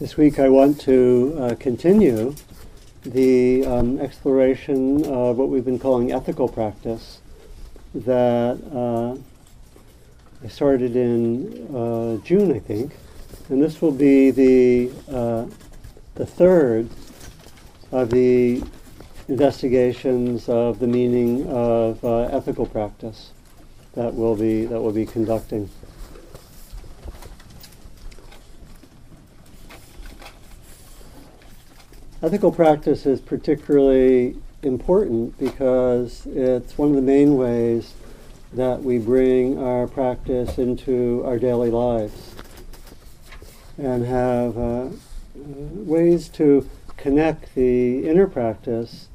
This week I want to uh, continue the um, exploration of what we've been calling ethical practice that uh, I started in uh, June, I think, and this will be the uh, the third of the investigations of the meaning of uh, ethical practice that we'll be that we'll be conducting. Ethical practice is particularly important because it's one of the main ways that we bring our practice into our daily lives and have uh, ways to connect the inner practice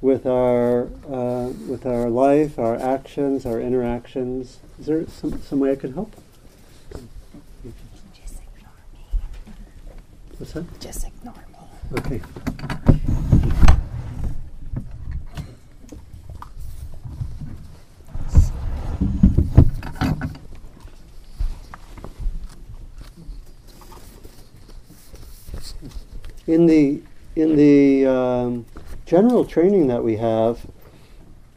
with our uh, with our life, our actions, our interactions. Is there some, some way I could help? Just ignore me. What's that? Just ignore me. Okay. In the in the um, general training that we have,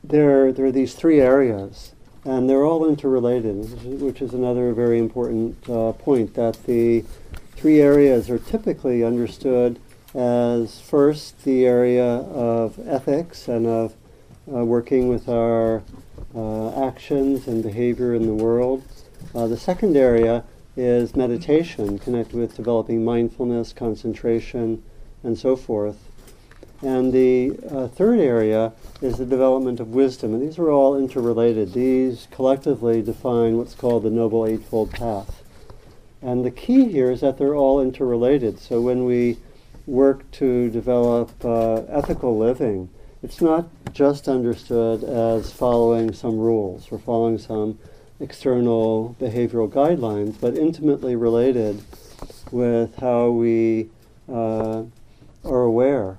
there there are these three areas, and they're all interrelated, which is another very important uh, point. That the three areas are typically understood as first the area of ethics and of uh, working with our uh, actions and behavior in the world. Uh, the second area is meditation, connected with developing mindfulness, concentration, and so forth. And the uh, third area is the development of wisdom. And these are all interrelated. These collectively define what's called the Noble Eightfold Path. And the key here is that they're all interrelated. So when we work to develop uh, ethical living, it's not just understood as following some rules or following some external behavioral guidelines, but intimately related with how we uh, are aware,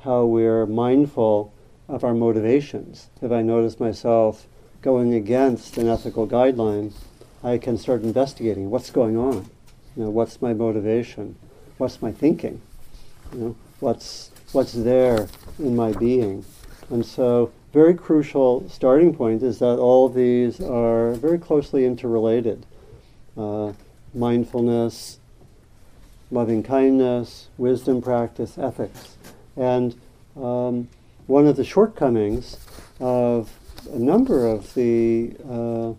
how we're mindful of our motivations. If I notice myself going against an ethical guideline, I can start investigating what's going on. You know, what's my motivation? What's my thinking? You know, what's what's there in my being? And so, very crucial starting point is that all these are very closely interrelated. Uh, mindfulness, loving kindness, wisdom practice, ethics, and um, one of the shortcomings of a number of the uh,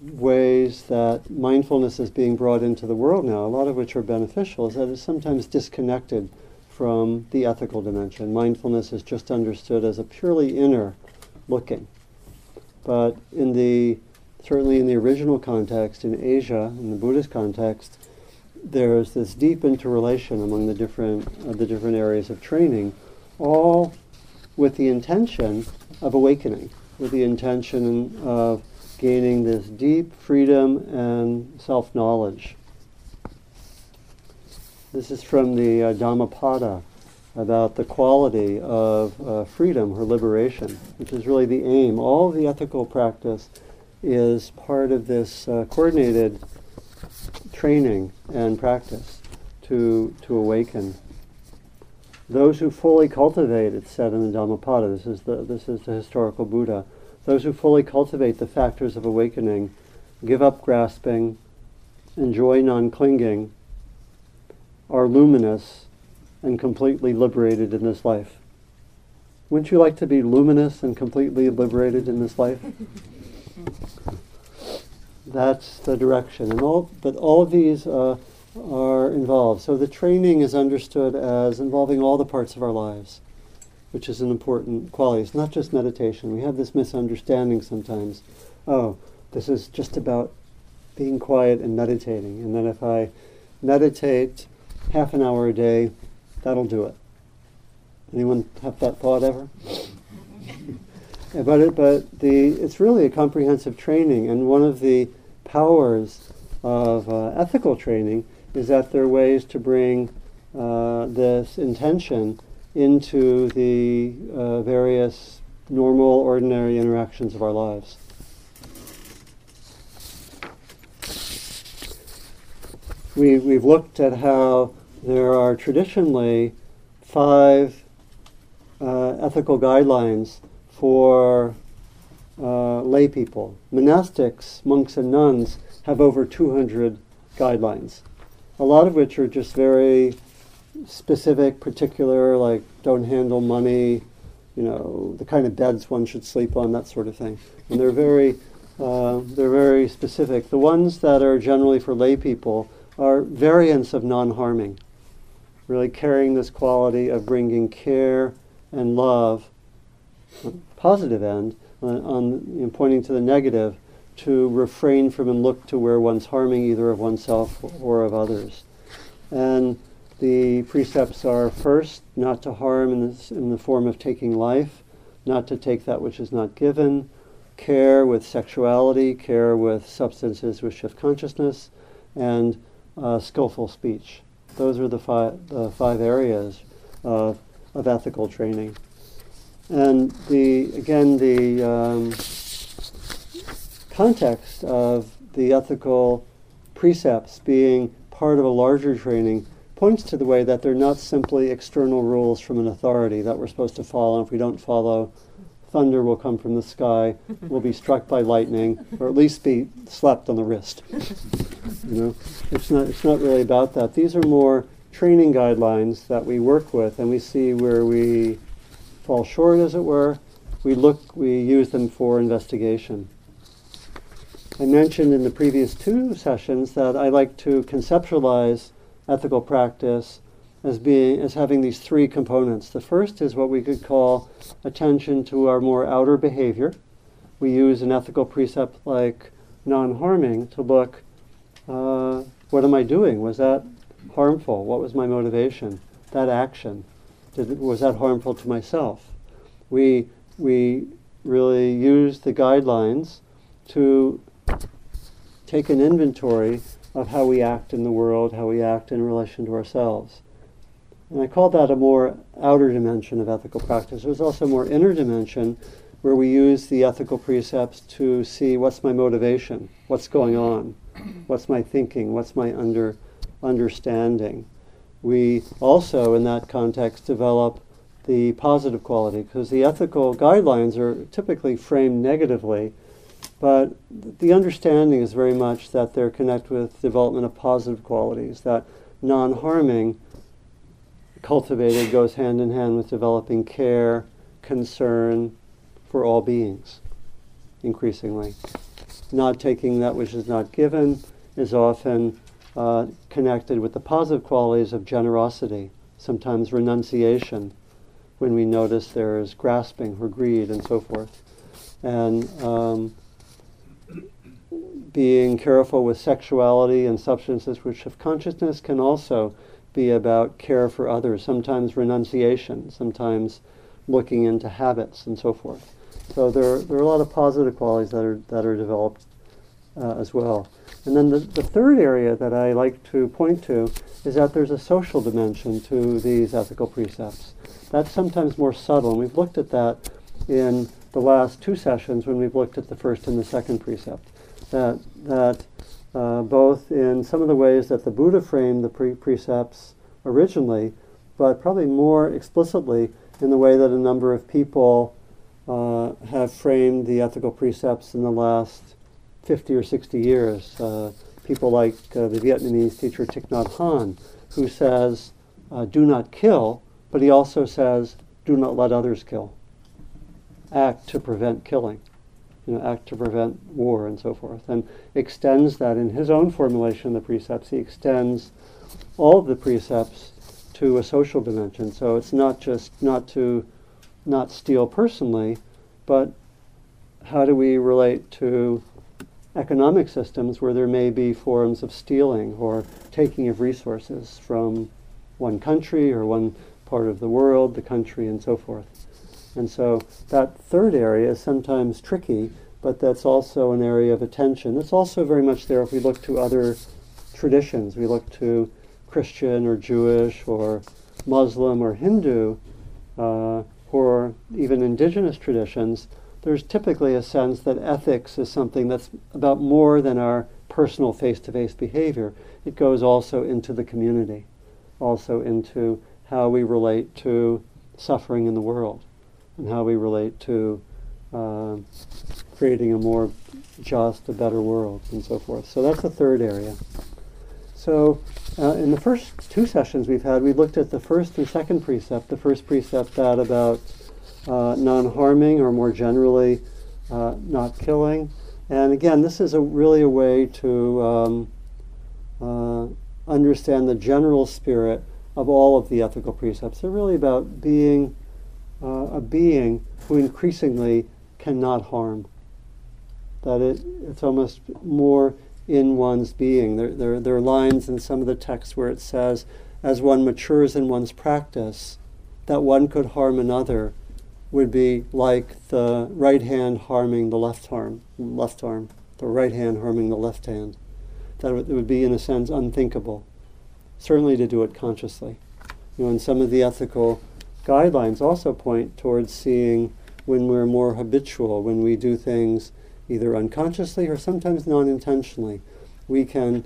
ways that mindfulness is being brought into the world now, a lot of which are beneficial, is that it's sometimes disconnected from the ethical dimension. Mindfulness is just understood as a purely inner looking. But in the certainly in the original context in Asia, in the Buddhist context, there's this deep interrelation among the different uh, the different areas of training, all with the intention of awakening, with the intention of gaining this deep freedom and self knowledge. This is from the uh, Dhammapada about the quality of uh, freedom or liberation, which is really the aim. All the ethical practice is part of this uh, coordinated training and practice to, to awaken. Those who fully cultivate, it's said in the Dhammapada, this is the, this is the historical Buddha, those who fully cultivate the factors of awakening, give up grasping, enjoy non clinging, are luminous and completely liberated in this life. Wouldn't you like to be luminous and completely liberated in this life? That's the direction, and all. But all of these uh, are involved. So the training is understood as involving all the parts of our lives, which is an important quality. It's not just meditation. We have this misunderstanding sometimes. Oh, this is just about being quiet and meditating, and then if I meditate half an hour a day, that'll do it. Anyone have that thought ever? but it, but the it's really a comprehensive training, and one of the powers of uh, ethical training is that there are ways to bring uh, this intention into the uh, various normal, ordinary interactions of our lives. We, we've looked at how there are traditionally five uh, ethical guidelines for uh, lay people. Monastics, monks, and nuns have over 200 guidelines, a lot of which are just very specific, particular, like don't handle money, you know, the kind of beds one should sleep on, that sort of thing. And they're very, uh, they're very specific. The ones that are generally for lay people are variants of non-harming, really carrying this quality of bringing care and love, positive end, on, on you know, pointing to the negative, to refrain from and look to where one's harming either of oneself or of others. And the precepts are first, not to harm in, this, in the form of taking life, not to take that which is not given, care with sexuality, care with substances which shift consciousness, and uh, skillful speech. Those are the five, the five areas of, of ethical training. And the, again, the um, context of the ethical precepts being part of a larger training points to the way that they're not simply external rules from an authority that we're supposed to follow. If we don't follow, thunder will come from the sky, we'll be struck by lightning, or at least be slapped on the wrist. you know, it's not, it's not really about that. These are more training guidelines that we work with, and we see where we fall short, as it were. We look, we use them for investigation. I mentioned in the previous two sessions that I like to conceptualize ethical practice as being as having these three components. The first is what we could call attention to our more outer behavior. We use an ethical precept like non-harming to look, uh, what am I doing? Was that harmful? What was my motivation? That action, did, was that harmful to myself? We we really use the guidelines to take an inventory of how we act in the world, how we act in relation to ourselves. And I call that a more outer dimension of ethical practice. There's also a more inner dimension where we use the ethical precepts to see what's my motivation, what's going on, what's my thinking, what's my under, understanding. We also, in that context, develop the positive quality because the ethical guidelines are typically framed negatively but the understanding is very much that they're connected with development of positive qualities, that non harming cultivated goes hand in hand with developing care, concern for all beings, increasingly. Not taking that which is not given is often uh, connected with the positive qualities of generosity, sometimes renunciation, when we notice there is grasping or greed and so forth. And um, being careful with sexuality and substances which have consciousness can also be about care for others, sometimes renunciation, sometimes looking into habits and so forth. So there, there are a lot of positive qualities that are, that are developed uh, as well. And then the, the third area that I like to point to is that there's a social dimension to these ethical precepts. That's sometimes more subtle, and we've looked at that in the last two sessions when we've looked at the first and the second precept that, that uh, both in some of the ways that the Buddha framed the pre- precepts originally, but probably more explicitly in the way that a number of people uh, have framed the ethical precepts in the last 50 or 60 years. Uh, people like uh, the Vietnamese teacher Thich Nhat Hanh, who says, uh, do not kill, but he also says, do not let others kill. Act to prevent killing you know, act to prevent war and so forth, and extends that in his own formulation of the precepts. He extends all of the precepts to a social dimension. So it's not just not to not steal personally, but how do we relate to economic systems where there may be forms of stealing or taking of resources from one country or one part of the world, the country, and so forth. And so that third area is sometimes tricky, but that's also an area of attention. It's also very much there if we look to other traditions. We look to Christian or Jewish or Muslim or Hindu uh, or even indigenous traditions. There's typically a sense that ethics is something that's about more than our personal face to face behavior. It goes also into the community. also into how we relate to suffering in the world and how we relate to uh, creating a more just, a better world, and so forth. So that's the third area. So uh, in the first two sessions we've had, we looked at the first and second precept. The first precept, that about uh, non-harming, or more generally, uh, not killing. And again, this is a, really a way to um, uh, understand the general spirit of all of the ethical precepts. They're really about being Uh, a being who increasingly cannot harm. That it, it's almost more in one's being. There, there, there are lines in some of the texts where it says, as one matures in one's practice, that one could harm another would be like the right hand harming the left arm, left arm, the right hand harming the left hand. That it would be, in a sense, unthinkable. Certainly to do it consciously. You know, in some of the ethical guidelines also point towards seeing when we're more habitual, when we do things either unconsciously or sometimes non intentionally. We can,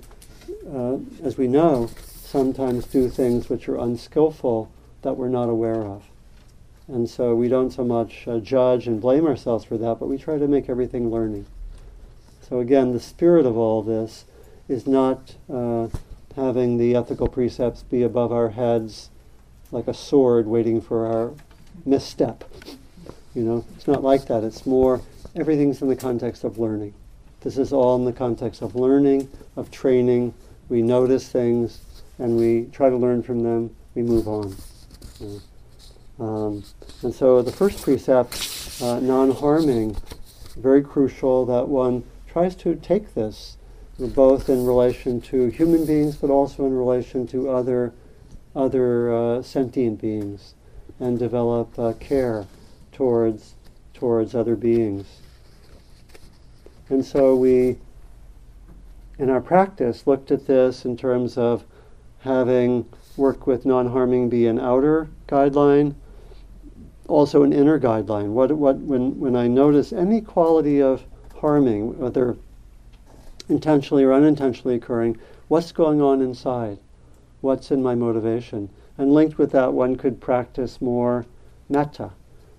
uh, as we know, sometimes do things which are unskillful that we're not aware of. And so we don't so much uh, judge and blame ourselves for that, but we try to make everything learning. So again, the spirit of all this is not uh, having the ethical precepts be above our heads like a sword waiting for our misstep. You know, it's not like that. It's more everything's in the context of learning. This is all in the context of learning, of training. We notice things and we try to learn from them. We move on. Um, and so the first precept, uh, non-harming, very crucial that one tries to take this both in relation to human beings but also in relation to other other uh, sentient beings and develop uh, care towards towards other beings. And so we, in our practice, looked at this in terms of having work with non-harming be an outer guideline, also an inner guideline. What, what, when, when I notice any quality of harming, whether intentionally or unintentionally occurring, what's going on inside? What's in my motivation? And linked with that, one could practice more metta,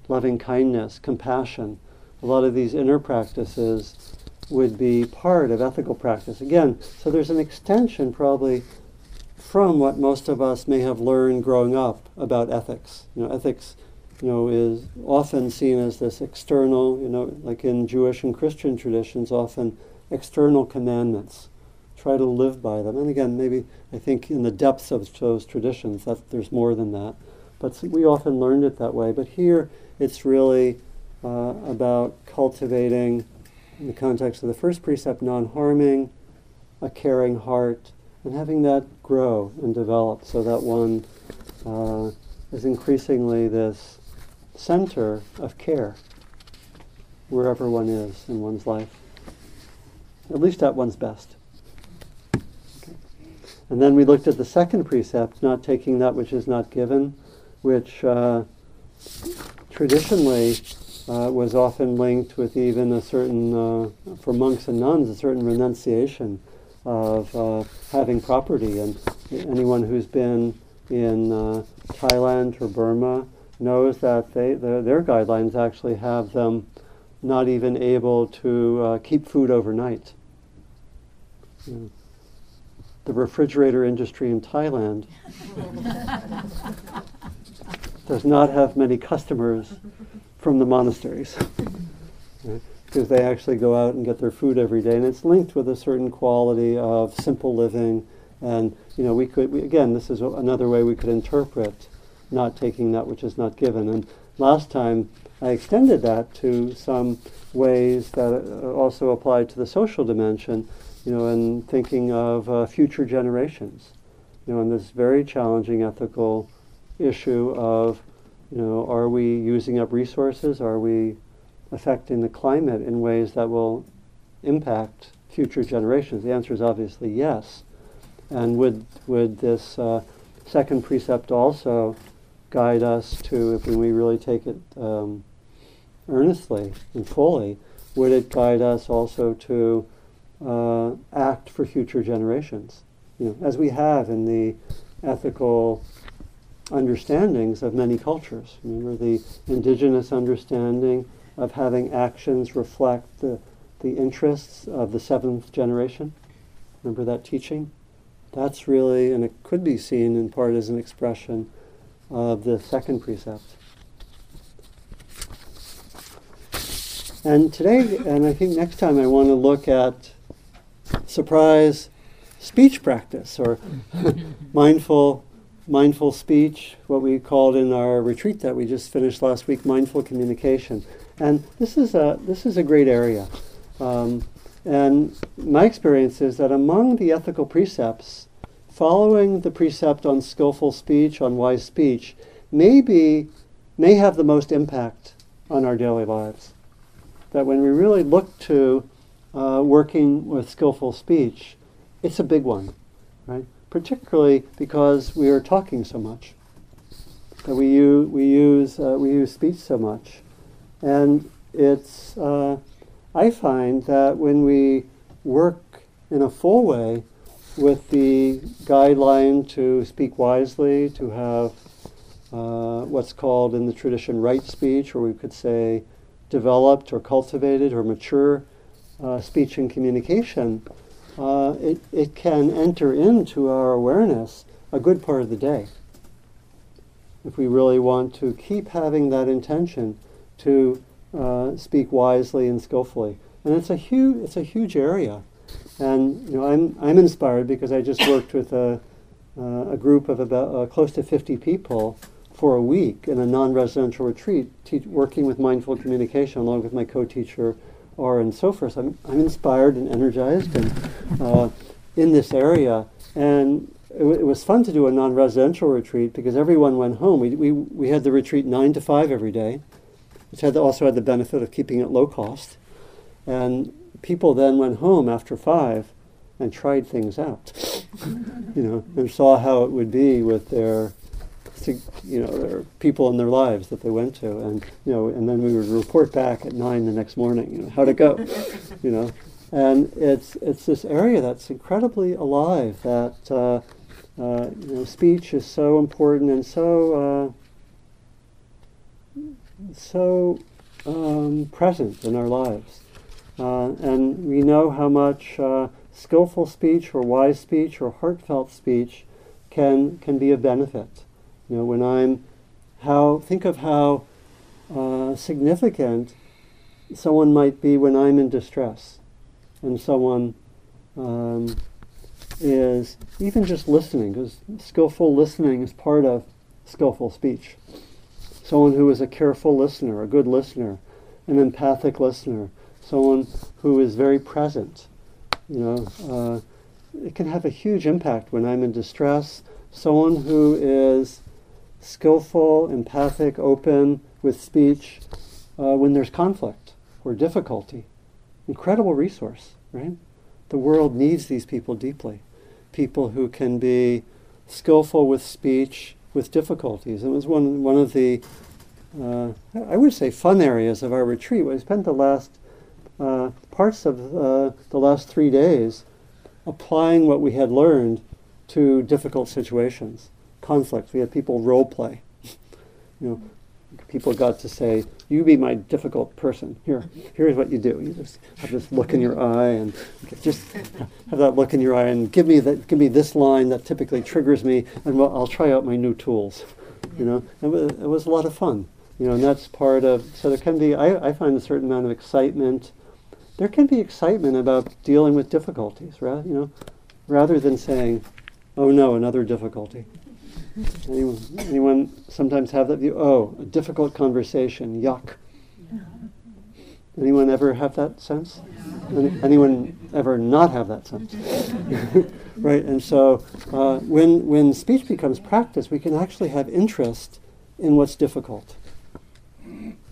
loving kindness, compassion. A lot of these inner practices would be part of ethical practice. Again, so there's an extension probably from what most of us may have learned growing up about ethics. You know, ethics, you know, is often seen as this external, you know, like in Jewish and Christian traditions, often external commandments. Try to live by them. And again, maybe I think in the depths of those traditions, that there's more than that. But we often learned it that way. But here, it's really uh, about cultivating, in the context of the first precept, non harming, a caring heart, and having that grow and develop so that one uh, is increasingly this center of care wherever one is in one's life, at least at one's best. And then we looked at the second precept, not taking that which is not given, which uh, traditionally uh, was often linked with even a certain, uh, for monks and nuns, a certain renunciation of uh, having property. And anyone who's been in uh, Thailand or Burma knows that they, the, their guidelines actually have them not even able to uh, keep food overnight. The refrigerator industry in Thailand does not have many customers from the monasteries. Right? Because they actually go out and get their food every day, and it's linked with a certain quality of simple living. And you know, we could we, again, this is another way we could interpret not taking that which is not given. And last time I extended that to some ways that uh, also apply to the social dimension. You know, and thinking of uh, future generations. You know, in this very challenging ethical issue of you know, are we using up resources? Are we affecting the climate in ways that will impact future generations? The answer is obviously yes. And would, would this uh, second precept also guide us to, if we really take it um, earnestly and fully, would it guide us also to uh, act for future generations? You know, as we have in the ethical understandings of many cultures. Remember the indigenous understanding of having actions reflect the, the interests of the seventh generation? Remember that teaching? That's really, and it could be seen in part as an expression of the second precept. And today, and I think next time, I want to look at surprise speech practice or mindful mindful speech, what we called in our retreat that we just finished last week, mindful communication. And this is a this is a great area. Um, and my experience is that among the ethical precepts, following the precept on skillful speech, on wise speech, may be, may have the most impact on our daily lives. That when we really look to uh, working with skillful speech, it's a big one, right? Particularly because we are talking so much. That we use we use uh, we use speech so much, and it's uh, I find that when we work in a full way with the guideline to speak wisely, to have uh, what's called in the tradition right speech, or we could say developed or cultivated or mature uh, speech and communication, uh, it, it can enter into our awareness a good part of the day. If we really want to keep having that intention to uh, speak wisely and skillfully. And it's a huge, it's a huge area. And you know, I'm, I'm inspired because I just worked with a, uh, a group of about uh, close to 50 people for a week in a non-residential retreat, te- working with mindful communication along with my co-teacher or and so forth. I'm, I'm inspired and energized and uh, in this area. And it, w- it, was fun to do a non-residential retreat because everyone went home. We, we, we had the retreat nine to five every day, which had the, also had the benefit of keeping it low cost. And people then went home after five and tried things out, you know, and saw how it would be with their you know, there are people in their lives that they went to, and you know, and then we would report back at nine the next morning, you know, how'd it go, you know, and it's it's this area that's incredibly alive. That uh, uh, you know, speech is so important and so uh, so um, present in our lives, uh, and we know how much uh, skillful speech or wise speech or heartfelt speech can can be of benefit. You know, when I'm how think of how uh, significant someone might be when I'm in distress, and someone um, is even just listening, because skillful listening is part of skillful speech. Someone who is a careful listener, a good listener, an empathic listener, someone who is very present. You know, uh, it can have a huge impact when I'm in distress. Someone who is skillful, empathic, open with speech uh, when there's conflict or difficulty. Incredible resource, right? The world needs these people deeply. People who can be skillful with speech with difficulties. It was one, one of the, uh, I would say, fun areas of our retreat. We spent the last uh, parts of uh, the last three days applying what we had learned to difficult situations conflict. We had people role play. you know, people got to say, "You be my difficult person. Here, here's what you do. You just have this look in your eye, and just have that look in your eye, and give me that, give me this line that typically triggers me, and I'll try out my new tools." You know, it was, it was a lot of fun. You know, and that's part of. So there can be. I, I find a certain amount of excitement. There can be excitement about dealing with difficulties, right? You know, rather than saying, "Oh no, another difficulty." Anyone, anyone sometimes have that view? Oh, a difficult conversation, yuck. Anyone ever have that sense? Any, anyone ever not have that sense? right, and so uh, when, when speech becomes practice, we can actually have interest in what's difficult.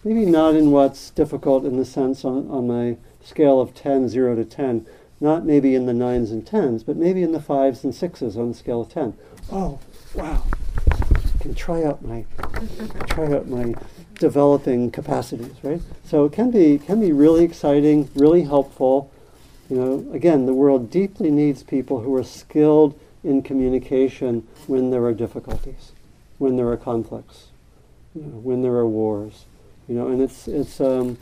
Maybe not in what's difficult in the sense on, on my scale of 10, 0 to 10, not maybe in the nines and tens, but maybe in the fives and sixes on the scale of 10. Oh, wow, I can try out my try out my developing capacities, right? So it can be can be really exciting, really helpful. You know, again, the world deeply needs people who are skilled in communication when there are difficulties, when there are conflicts, you know, when there are wars. You know, and it's, it's um,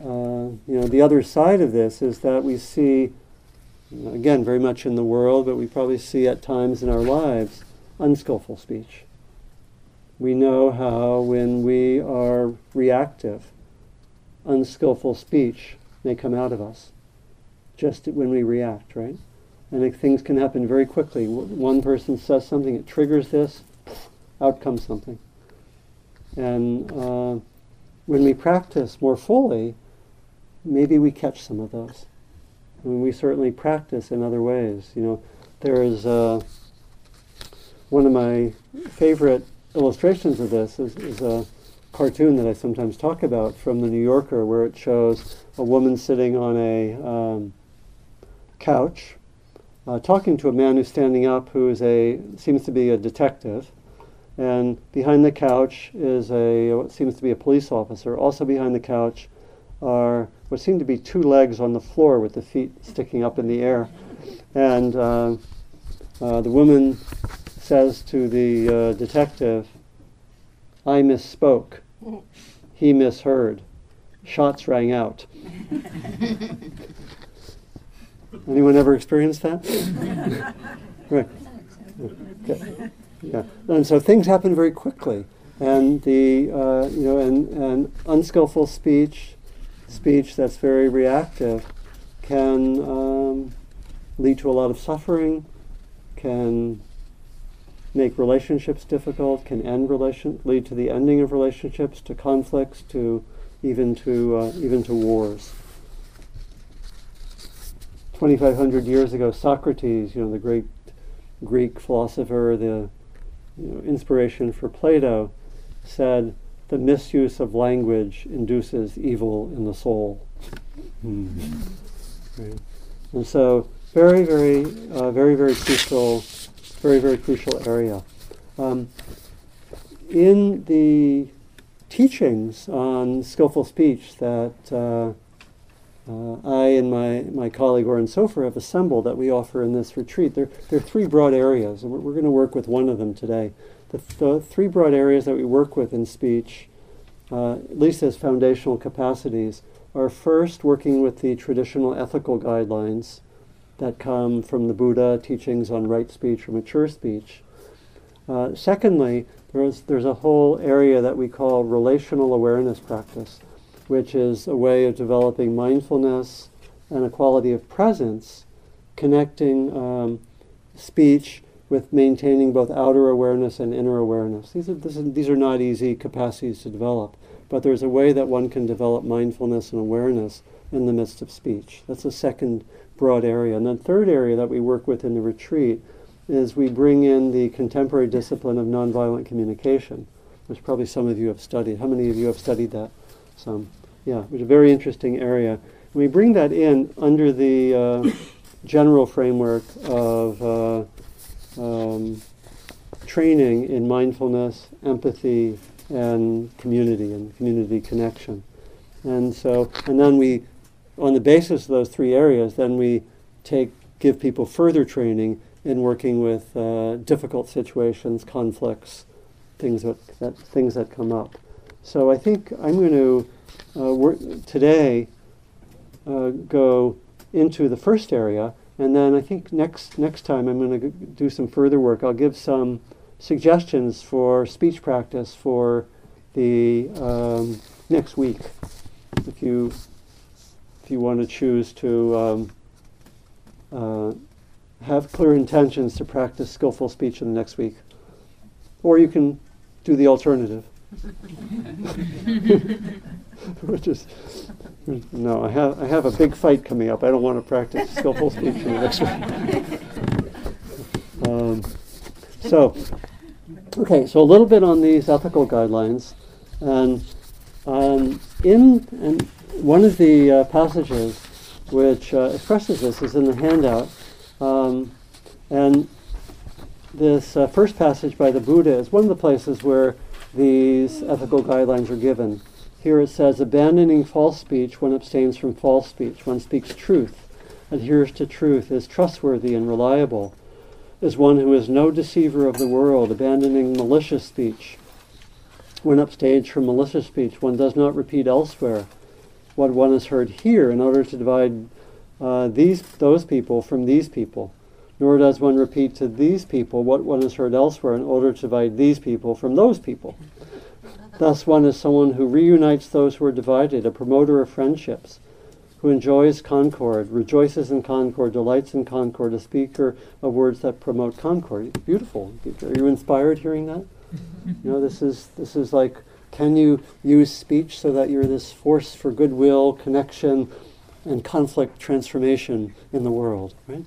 uh, you know, the other side of this is that we see, again, very much in the world, but we probably see at times in our lives, unskillful speech. We know how when we are reactive, unskillful speech may come out of us just when we react, right? And things can happen very quickly. One person says something, it triggers this, out comes something. And uh, when we practice more fully, maybe we catch some of those. I mean, we certainly practice in other ways. You know, there is uh, one of my favorite illustrations of this is, is, a cartoon that I sometimes talk about from the New Yorker, where it shows a woman sitting on a um, couch, uh, talking to a man who's standing up, who is a seems to be a detective, and behind the couch is a what seems to be a police officer. Also behind the couch are what seem to be two legs on the floor with the feet sticking up in the air. And uh, uh, the woman says to the uh, detective, I misspoke. He misheard. Shots rang out. Anyone ever experienced that? right. Okay. Yeah. And so things happen very quickly. And the, uh, you know, and, and unskillful speech, speech that's very reactive can um, lead to a lot of suffering, can make relationships difficult, can end relation, lead to the ending of relationships, to conflicts, to even to uh, even to wars. 2,500 years ago, Socrates, you know, the great Greek philosopher, the you know, inspiration for Plato, said the misuse of language induces evil in the soul. Mm. Right. And so, very, very, uh, very, very crucial, very, very crucial area. Um, in the teachings on skillful speech that uh, uh, I and my, my colleague Oren Sofer have assembled that we offer in this retreat, there, there are three broad areas, and we're, we're going to work with one of them today. The, the, three broad areas that we work with in speech, uh, at least as foundational capacities, are first working with the traditional ethical guidelines that come from the Buddha teachings on right speech or mature speech. Uh, secondly, there's, there's a whole area that we call relational awareness practice which is a way of developing mindfulness and a quality of presence, connecting um, speech with maintaining both outer awareness and inner awareness. These are, is, these are not easy capacities to develop, but there's a way that one can develop mindfulness and awareness in the midst of speech. That's the second broad area. And the third area that we work with in the retreat is we bring in the contemporary discipline of nonviolent communication, which probably some of you have studied. How many of you have studied that? Some. Yeah, which is a very interesting area. And we bring that in under the uh, general framework of uh, um, training in mindfulness, empathy, and community and community connection. And so, and then we, on the basis of those three areas, then we take give people further training in working with uh, difficult situations, conflicts, things that, that things that come up. So I think I'm going to uh, today uh, go into the first area, and then I think next next time I'm going to do some further work. I'll give some suggestions for speech practice for the um, next week, if you if you want to choose to um, uh, have clear intentions to practice skillful speech in the next week, or you can do the alternative. Which is no, I have I have a big fight coming up. I don't want to practice skillful speech in the next week. Um, so, okay, so a little bit on these ethical guidelines, and um, in and one of the uh, passages which uh, expresses this is in the handout, um, and this uh, first passage by the Buddha is one of the places where these ethical guidelines are given. Here it says, abandoning false speech, one abstains from false speech. One speaks truth, adheres to truth, is trustworthy and reliable. is one who is no deceiver of the world, abandoning malicious speech. One upstage from malicious speech, one does not repeat elsewhere what one has heard here in order to divide uh, these those people from these people, nor does one repeat to these people what one has heard elsewhere in order to divide these people from those people. Thus, one is someone who reunites those who are divided, a promoter of friendships, who enjoys concord, rejoices in concord, delights in concord, a speaker of words that promote concord. Beautiful. Are you inspired hearing that? you know, this is this is like, can you use speech so that you're this force for goodwill, connection, and conflict transformation in the world, right?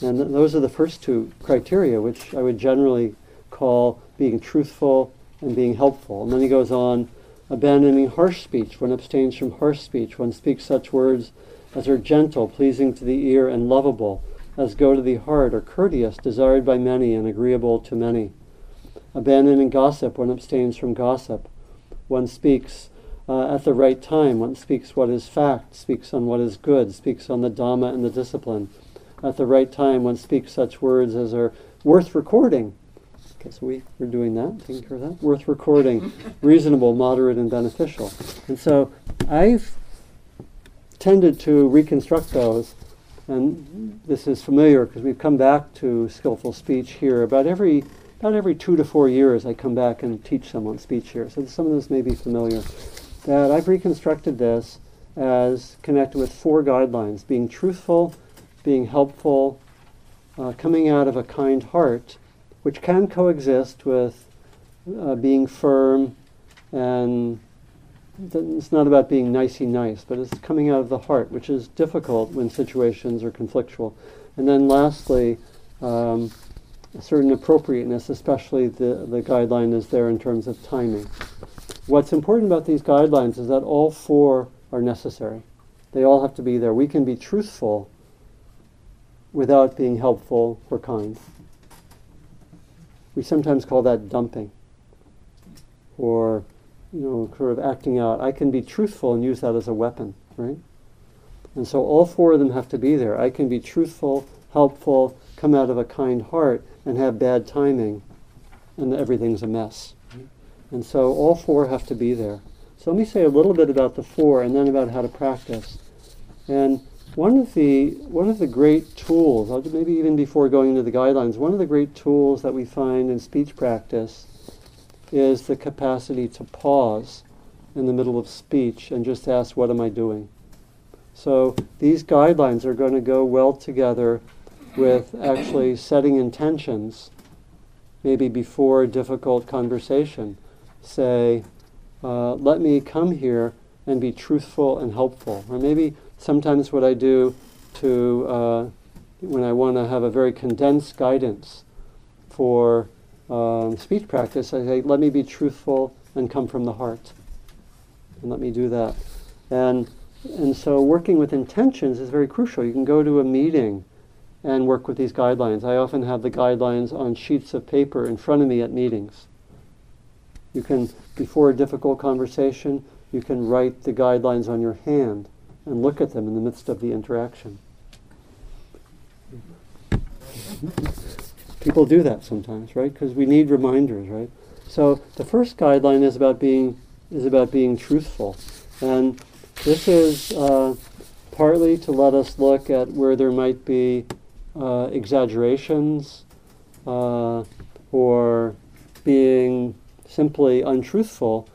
And th- those are the first two criteria, which I would generally call being truthful and being helpful. And then he goes on, abandoning harsh speech. One abstains from harsh speech. One speaks such words as are gentle, pleasing to the ear, and lovable, as go to the heart, are courteous, desired by many, and agreeable to many. Abandoning gossip. One abstains from gossip. One speaks uh, at the right time. One speaks what is fact, speaks on what is good, speaks on the Dhamma and the discipline. At the right time, one speaks such words as are worth recording. Okay, so we, we're doing that, taking care of that. Worth recording, reasonable, moderate, and beneficial. And so I've tended to reconstruct those, and this is familiar because we've come back to skillful speech here about every about every two to four years. I come back and teach someone speech here, so some of this may be familiar that I've reconstructed this as connected with four guidelines being truthful, being helpful, uh, coming out of a kind heart, which can coexist with uh, being firm and it's not about being nicey nice, but it's coming out of the heart, which is difficult when situations are conflictual. And then lastly, um, certain appropriateness, especially the, the guideline is there in terms of timing. What's important about these guidelines is that all four are necessary. They all have to be there. We can be truthful without being helpful or kind. We sometimes call that dumping or you know, sort of acting out. I can be truthful and use that as a weapon, right? And so all four of them have to be there. I can be truthful, helpful, come out of a kind heart, and have bad timing, and everything's a mess. And so all four have to be there. So let me say a little bit about the four and then about how to practice. And one of the one of the great tools, maybe even before going into the guidelines, one of the great tools that we find in speech practice is the capacity to pause in the middle of speech and just ask, What am I doing? So these guidelines are going to go well together with actually setting intentions, maybe before a difficult conversation. Say, uh, let me come here and be truthful and helpful. Or maybe sometimes what I do to, uh, when I want to have a very condensed guidance for um, speech practice, I say, let me be truthful and come from the heart. And let me do that. And, and so working with intentions is very crucial. You can go to a meeting and work with these guidelines. I often have the guidelines on sheets of paper in front of me at meetings. You can, before a difficult conversation, you can write the guidelines on your hand and look at them in the midst of the interaction. People do that sometimes, right? Because we need reminders, right? So the first guideline is about being is about being truthful, and this is uh, partly to let us look at where there might be uh, exaggerations uh, or being simply untruthful,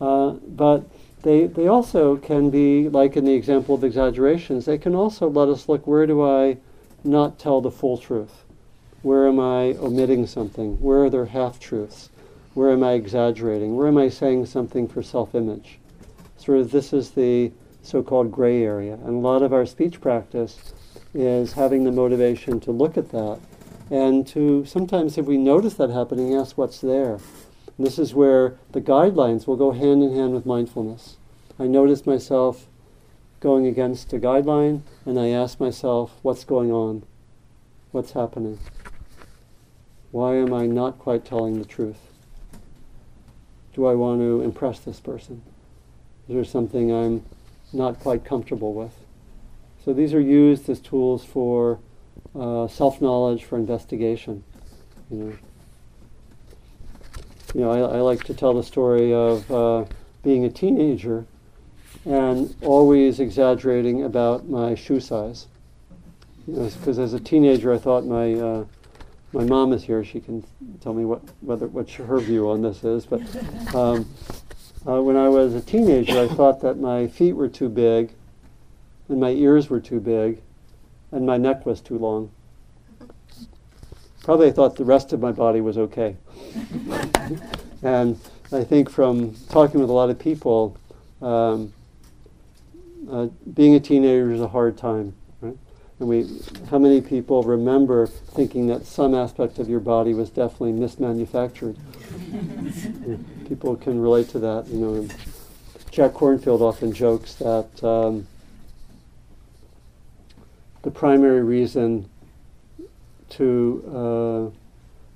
uh, but they, they also can be, like in the example of exaggerations, they can also let us look where do I not tell the full truth? Where am I omitting something? Where are there half truths? Where am I exaggerating? Where am I saying something for self image? Sort of this is the so called gray area. And a lot of our speech practice is having the motivation to look at that and to sometimes, if we notice that happening, ask what's there. And this is where the guidelines will go hand in hand with mindfulness. I notice myself going against a guideline and I ask myself, what's going on? What's happening? Why am I not quite telling the truth? Do I want to impress this person? Is there something I'm not quite comfortable with? So these are used as tools for uh, self knowledge, for investigation. You know, you know I, I like to tell the story of uh, being a teenager and always exaggerating about my shoe size. Because you know, as a teenager, I thought my uh, my mom is here; she can tell me what whether what her view on this is. But um, uh, when I was a teenager, I thought that my feet were too big, and my ears were too big, and my neck was too long. Probably I thought the rest of my body was okay. and I think from talking with a lot of people, um, uh, being a teenager is a hard time, right? And we, how many people remember thinking that some aspect of your body was definitely mismanufactured? people can relate to that, you know. Jack Kornfield often jokes that um, the primary reason to uh,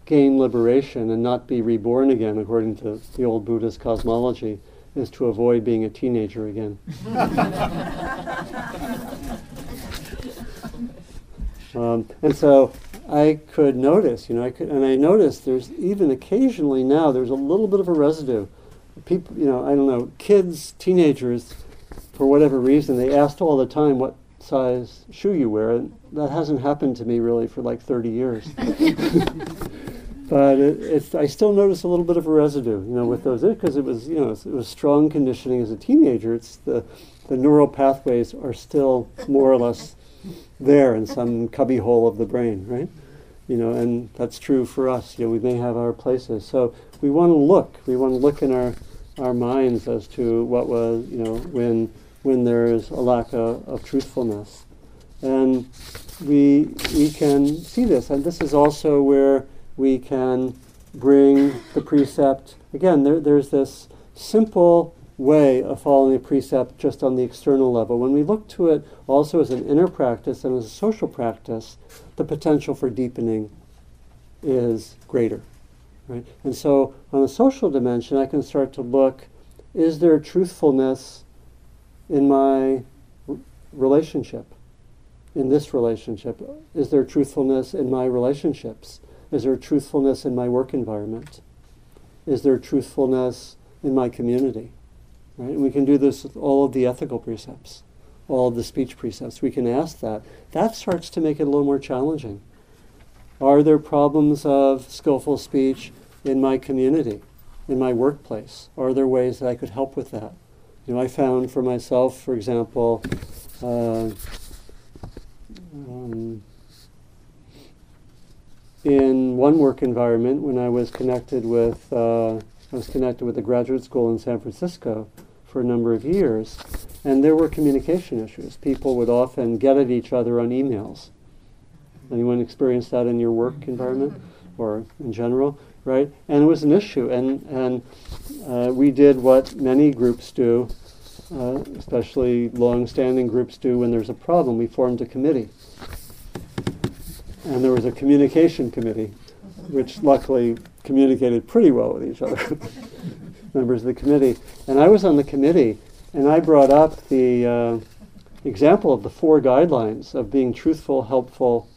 gain liberation and not be reborn again, according to the old Buddhist cosmology, is to avoid being a teenager again. um, and so I could notice, you know, I could, and I noticed there's even occasionally now there's a little bit of a residue. People, you know, I don't know, kids, teenagers, for whatever reason, they asked all the time what size shoe you wear, and that hasn't happened to me really for like 30 years. but it, it's I still notice a little bit of a residue, you know, with those because it was you know it was strong conditioning as a teenager. It's the the neural pathways are still more or less there in some cubbyhole of the brain, right? You know, and that's true for us. You know, we may have our places, so we want to look. We want to look in our our minds as to what was you know when when there is a lack of, of truthfulness, and we we can see this, and this is also where we can bring the precept. Again, there, there's this simple way of following a precept just on the external level. When we look to it also as an inner practice and as a social practice, the potential for deepening is greater. Right? And so on a social dimension, I can start to look is there truthfulness in my relationship? In this relationship? Is there truthfulness in my relationships? Is there truthfulness in my work environment? Is there truthfulness in my community? Right? And we can do this with all of the ethical precepts, all of the speech precepts. We can ask that. That starts to make it a little more challenging. Are there problems of skillful speech in my community, in my workplace? Are there ways that I could help with that? You know, I found for myself, for example, uh, um, in one work environment when I was connected with uh, I was connected with a graduate school in San Francisco for a number of years, and there were communication issues. People would often get at each other on emails. Anyone experienced that in your work environment or in general, right? And it was an issue, and and uh, we did what many groups do, uh, especially long-standing groups do when there's a problem. We formed a committee and there was a communication committee, which luckily communicated pretty well with each other, members of the committee. And I was on the committee, and I brought up the uh, example of the four guidelines of being truthful, helpful,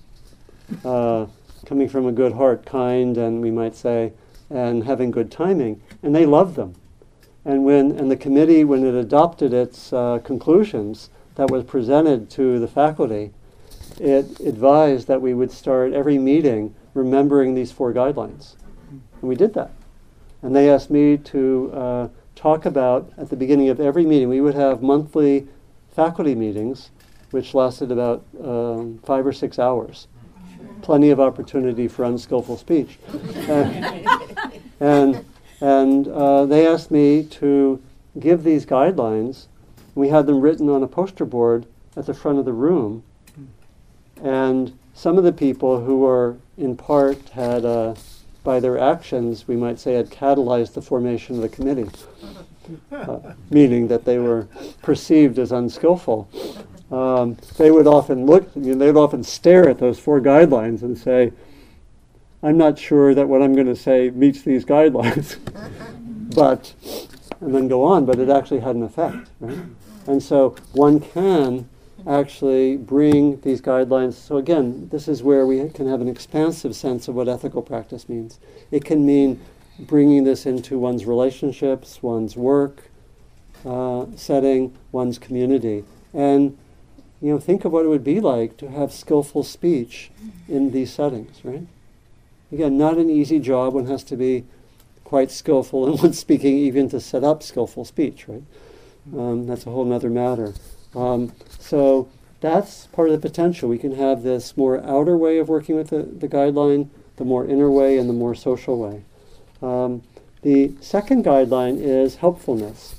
uh, coming from a good heart, kind, and we might say, and having good timing. And they loved them. And when and the committee, when it adopted its uh, conclusions that was presented to the faculty, it advised that we would start every meeting remembering these four guidelines. And we did that. And they asked me to uh, talk about, at the beginning of every meeting, we would have monthly faculty meetings, which lasted about um, five or six hours. Plenty of opportunity for unskillful speech. and and, uh, they asked me to give these guidelines. We had them written on a poster board at the front of the room and some of the people who were, in part, had, uh, by their actions, we might say, had catalyzed the formation of the committee, uh, meaning that they were perceived as unskillful. Um, they would often look, you know, they would often stare at those four guidelines and say, I'm not sure that what I'm going to say meets these guidelines. but, and then go on, but it actually had an effect. Right? And so one can actually bring these guidelines. So, again, this is where we can have an expansive sense of what ethical practice means. It can mean bringing this into one's relationships, one's work uh, setting, one's community. And, you know, think of what it would be like to have skillful speech in these settings, right? Again, not an easy job. One has to be quite skillful in one's speaking, even to set up skillful speech, right? Um, that's a whole other matter. Um, so that's part of the potential. We can have this more outer way of working with the, the guideline, the more inner way, and the more social way. Um, the second guideline is helpfulness,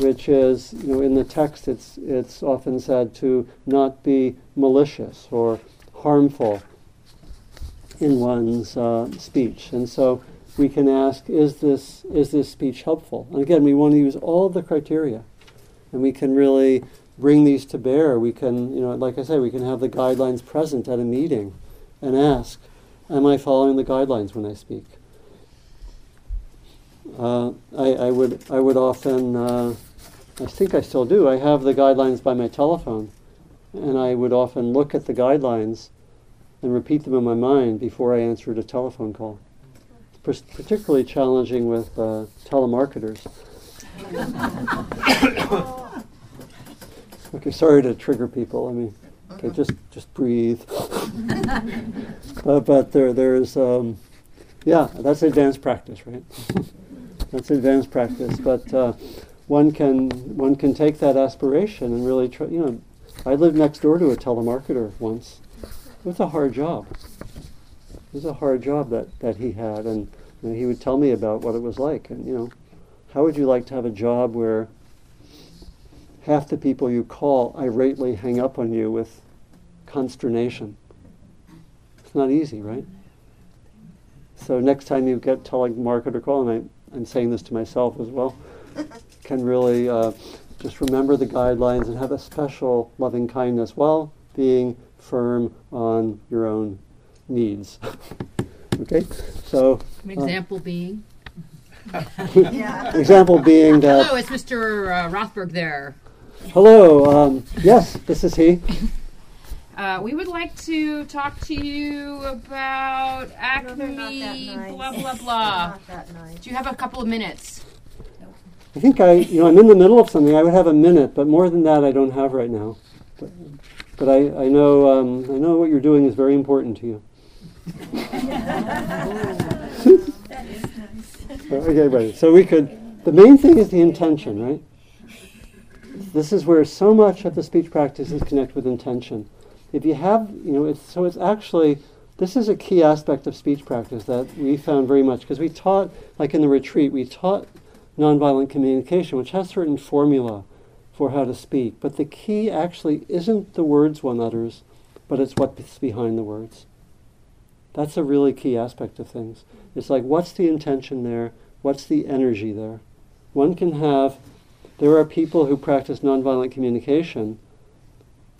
which is, you know, in the text it's, it's often said to not be malicious or harmful in one's uh, speech. And so we can ask, is this, is this speech helpful? And again, we want to use all the criteria. And we can really bring these to bear. We can, you know, like I said, we can have the guidelines present at a meeting and ask, am I following the guidelines when I speak? Uh, I, I, would, I would often, uh, I think I still do, I have the guidelines by my telephone. And I would often look at the guidelines and repeat them in my mind before I answered a telephone call. It's particularly challenging with uh, telemarketers. Okay, sorry to trigger people. I mean, okay, just just breathe. but, but there there's um, yeah, that's advanced practice, right? that's advanced practice. But uh, one can one can take that aspiration and really try. You know, I lived next door to a telemarketer once. It was a hard job. It was a hard job that, that he had, and you know, he would tell me about what it was like. And you know, how would you like to have a job where half the people you call irately hang up on you with consternation. It's not easy, right? So next time you get telemarketer call, and I, I'm saying this to myself as well, can really uh, just remember the guidelines and have a special loving kindness while being firm on your own needs. okay, so an example uh, being. example being that. Hello, it's Mr. Uh, Rothberg there. Hello. Um, yes, this is he. Uh, we would like to talk to you about Acme, nice. blah blah blah. Nice. Do you have a couple of minutes? I think I, you know, I'm in the middle of something. I would have a minute, but more than that, I don't have right now. But, but I, I know, um, I know what you're doing is very important to you. that is nice. okay, right. So we could. The main thing is the intention, right? this is where so much of the speech practice is connected with intention. If you have, you know, it's, so it's actually, this is a key aspect of speech practice that we found very much because we taught, like in the retreat, we taught nonviolent communication, which has certain formula for how to speak. But the key actually isn't the words one utters, but it's what's behind the words. That's a really key aspect of things. It's like, what's the intention there? What's the energy there? One can have there are people who practice nonviolent communication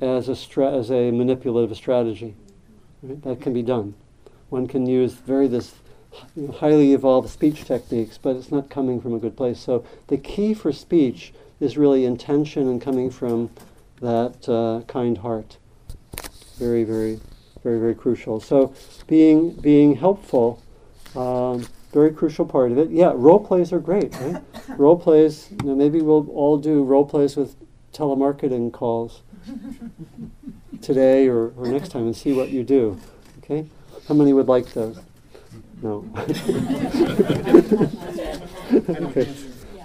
as a, stra- as a manipulative strategy. Right? That can be done. One can use very this you know, highly evolved speech techniques, but it's not coming from a good place. So the key for speech is really intention and coming from that uh, kind heart. Very, very, very, very crucial. So being being helpful. Um, very crucial part of it. Yeah, role plays are great, right? role plays, you know, maybe we'll all do role plays with telemarketing calls today or, or next time and see what you do. Okay? How many would like those? No. okay.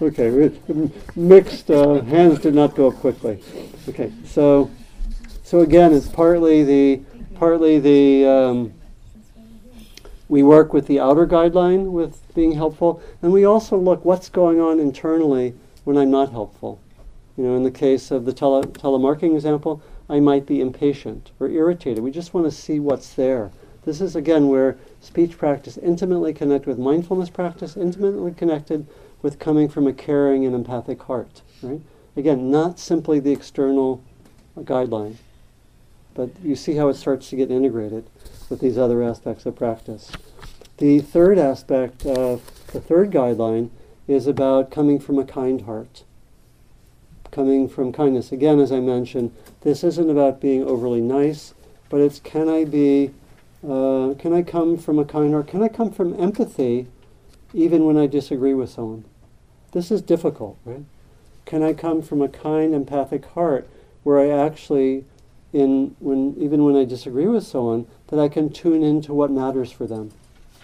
Okay. Mixed uh, hands did not go up quickly. Okay. So, so again, it's partly the partly the um, we work with the outer guideline with being helpful, and we also look what's going on internally when I'm not helpful. You know, in the case of the tele- telemarketing example, I might be impatient or irritated. We just want to see what's there. This is again where speech practice intimately connected with mindfulness practice, intimately connected with coming from a caring and empathic heart. Right? Again, not simply the external guideline, but you see how it starts to get integrated with these other aspects of practice. The third aspect of the third guideline is about coming from a kind heart. coming from kindness. Again, as I mentioned, this isn't about being overly nice, but it's can I be, uh, can I come from a kind heart? Can I come from empathy even when I disagree with someone? This is difficult, right? Can I come from a kind, empathic heart where I actually, in when even when I disagree with someone, that I can tune into what matters for them?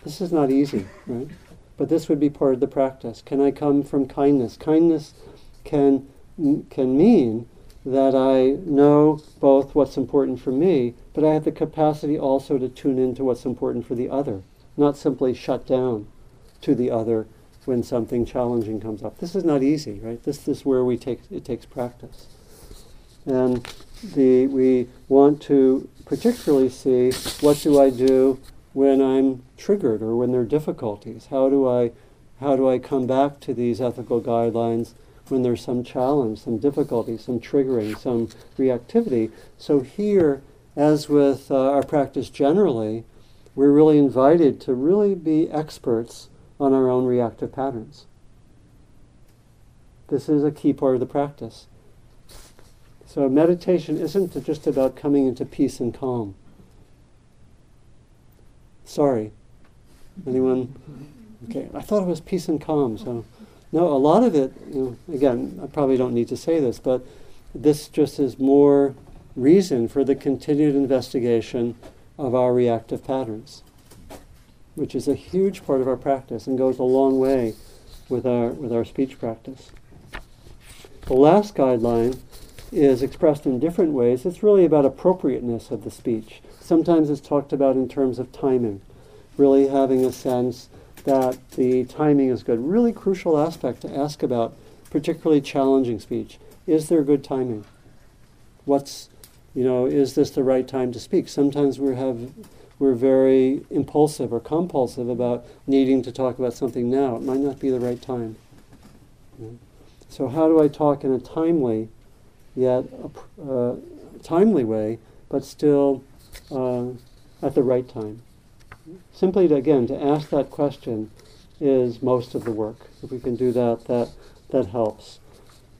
This is not easy, right? But this would be part of the practice. Can I come from kindness? Kindness can can mean that I know both what's important for me, but I have the capacity also to tune into what's important for the other, not simply shut down to the other when something challenging comes up. This is not easy, right? This, this is where we take it takes practice. And the we want to particularly see what do I do when I'm triggered or when there are difficulties? How do I how do I come back to these ethical guidelines when there's some challenge, some difficulty, some triggering, some reactivity? So here, as with uh, our practice generally, we're really invited to really be experts on our own reactive patterns. This is a key part of the practice. So meditation isn't just about coming into peace and calm. Sorry. Anyone? Okay, I thought it was peace and calm. So, no, a lot of it. You know, again, I probably don't need to say this, but this just is more reason for the continued investigation of our reactive patterns, which is a huge part of our practice and goes a long way with our with our speech practice. The last guideline is expressed in different ways. It's really about appropriateness of the speech. Sometimes it's talked about in terms of timing, really having a sense that the timing is good. Really crucial aspect to ask about, particularly challenging speech. Is there good timing? What's, you know, is this the right time to speak? Sometimes we have, we're very impulsive or compulsive about needing to talk about something now. It might not be the right time. So how do I talk in a timely, yet uh, timely way, but still uh, at the right time. Simply to, again to ask that question is most of the work. If we can do that, that that helps.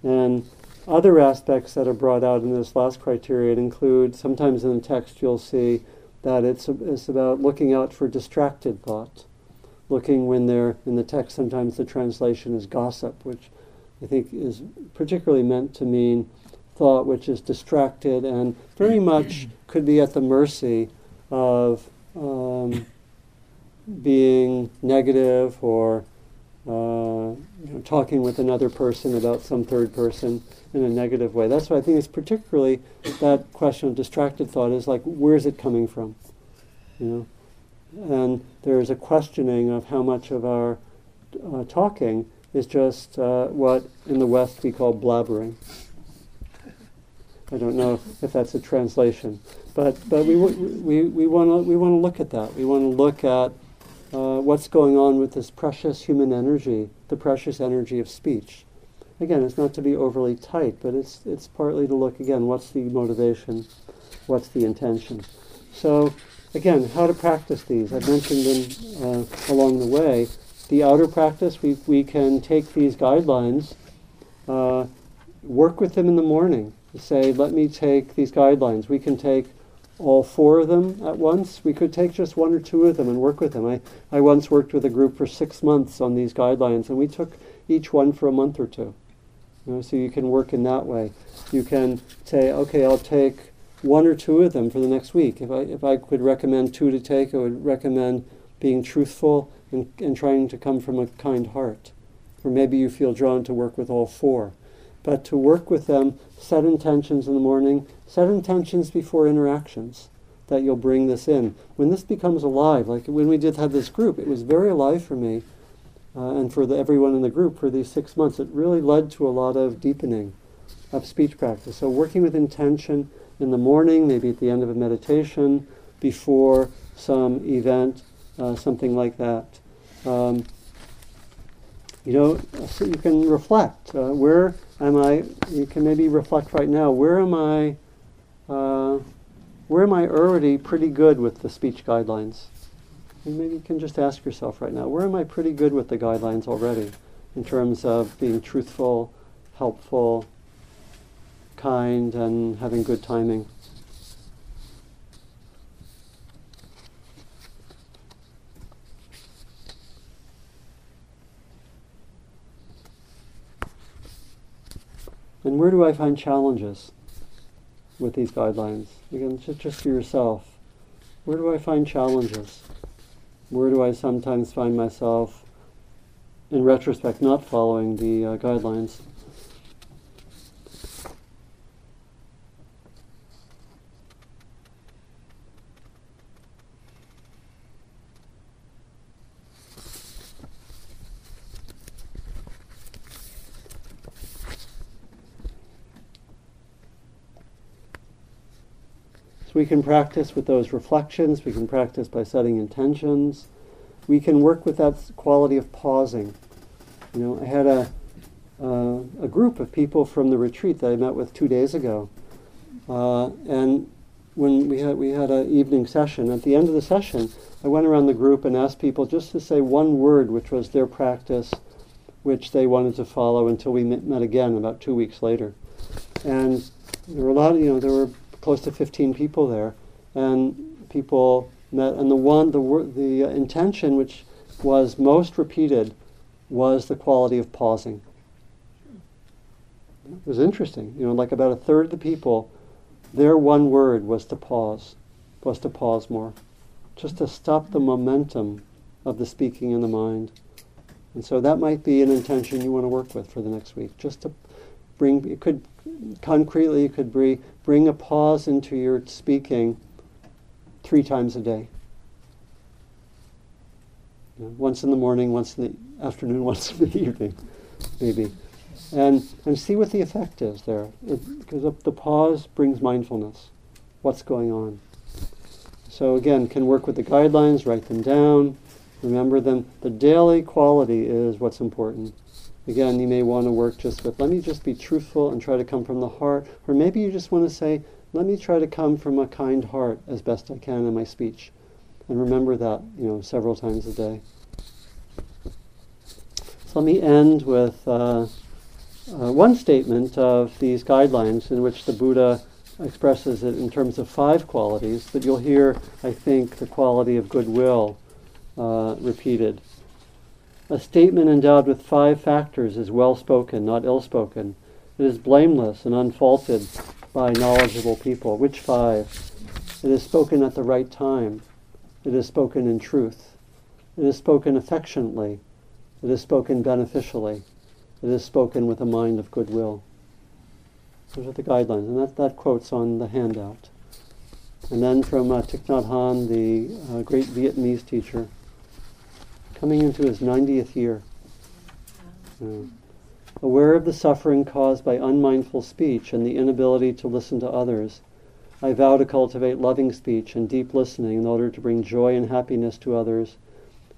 And other aspects that are brought out in this last criterion include sometimes in the text you'll see that it's, it's about looking out for distracted thought. Looking when they're in the text, sometimes the translation is gossip, which I think is particularly meant to mean thought which is distracted and very much could be at the mercy of um, being negative or uh, you know, talking with another person about some third person in a negative way. That's why I think it's particularly that question of distracted thought is like, where is it coming from? You know, and there is a questioning of how much of our uh, talking is just uh, what in the West we call blabbering. I don't know if that's a translation, but but we we we want to we want to look at that. We want to look at uh, what's going on with this precious human energy, the precious energy of speech. Again, it's not to be overly tight, but it's it's partly to look again. What's the motivation? What's the intention? So again, how to practice these. I've mentioned them uh, along the way. The outer practice, we we can take these guidelines, uh, work with them in the morning say, let me take these guidelines. We can take all four of them at once. We could take just one or two of them and work with them. I, I once worked with a group for six months on these guidelines, and we took each one for a month or two. You know, so you can work in that way. You can say, okay, I'll take one or two of them for the next week. If I, if I could recommend two to take, I would recommend being truthful and, and trying to come from a kind heart. Or maybe you feel drawn to work with all four but to work with them, set intentions in the morning, set intentions before interactions that you'll bring this in. When this becomes alive, like when we did have this group, it was very alive for me uh, and for the, everyone in the group for these six months. It really led to a lot of deepening of speech practice. So working with intention in the morning, maybe at the end of a meditation, before some event, uh, something like that. Um, you know, so you can reflect. Uh, where am I? You can maybe reflect right now. Where am I? Uh, where am I already pretty good with the speech guidelines? And maybe you can just ask yourself right now. Where am I pretty good with the guidelines already, in terms of being truthful, helpful, kind and having good timing. And where do I find challenges with these guidelines? Again, just, just for yourself. Where do I find challenges? Where do I sometimes find myself, in retrospect, not following the uh, guidelines? So we can practice with those reflections, we can practice by setting intentions, we can work with that quality of pausing. You know, I had a, uh, a group of people from the retreat that I met with two days ago. Uh, and when we had, we had an evening session, at the end of the session, I went around the group and asked people just to say one word, which was their practice, which they wanted to follow until we met again about two weeks later. And there were a lot of, you know, there were close to 15 people there, and people met. And the one, the the intention which was most repeated was the quality of pausing. It was interesting. You know, like about a third of the people, their one word was to pause, was to pause more, just to stop the momentum of the speaking in the mind. And so that might be an intention you want to work with for the next week, just to bring. It could concretely, you could bring bring a pause into your speaking three times a day. You know, once in the morning, once in the afternoon, once in the evening, maybe. And, and see what the effect is there. Because the pause brings mindfulness. What's going on? So again, can work with the guidelines, write them down, remember them. The daily quality is what's important. Again, you may want to work just with, let me just be truthful and try to come from the heart. Or maybe you just want to say, let me try to come from a kind heart as best I can in my speech. And remember that, you know, several times a day. So let me end with uh, uh, one statement of these guidelines in which the Buddha expresses it in terms of five qualities, but you'll hear, I think, the quality of goodwill uh, repeated. A statement endowed with five factors is well spoken, not ill spoken. It is blameless and unfaulted by knowledgeable people. Which five? It is spoken at the right time. It is spoken in truth. It is spoken affectionately. It is spoken beneficially. It is spoken with a mind of goodwill. Those are the guidelines, and that, that quote's on the handout. And then from uh, Thich Nhat Hanh, the uh, great Vietnamese teacher, coming into his 90th year. Uh, aware of the suffering caused by unmindful speech and the inability to listen to others, I vow to cultivate loving speech and deep listening in order to bring joy and happiness to others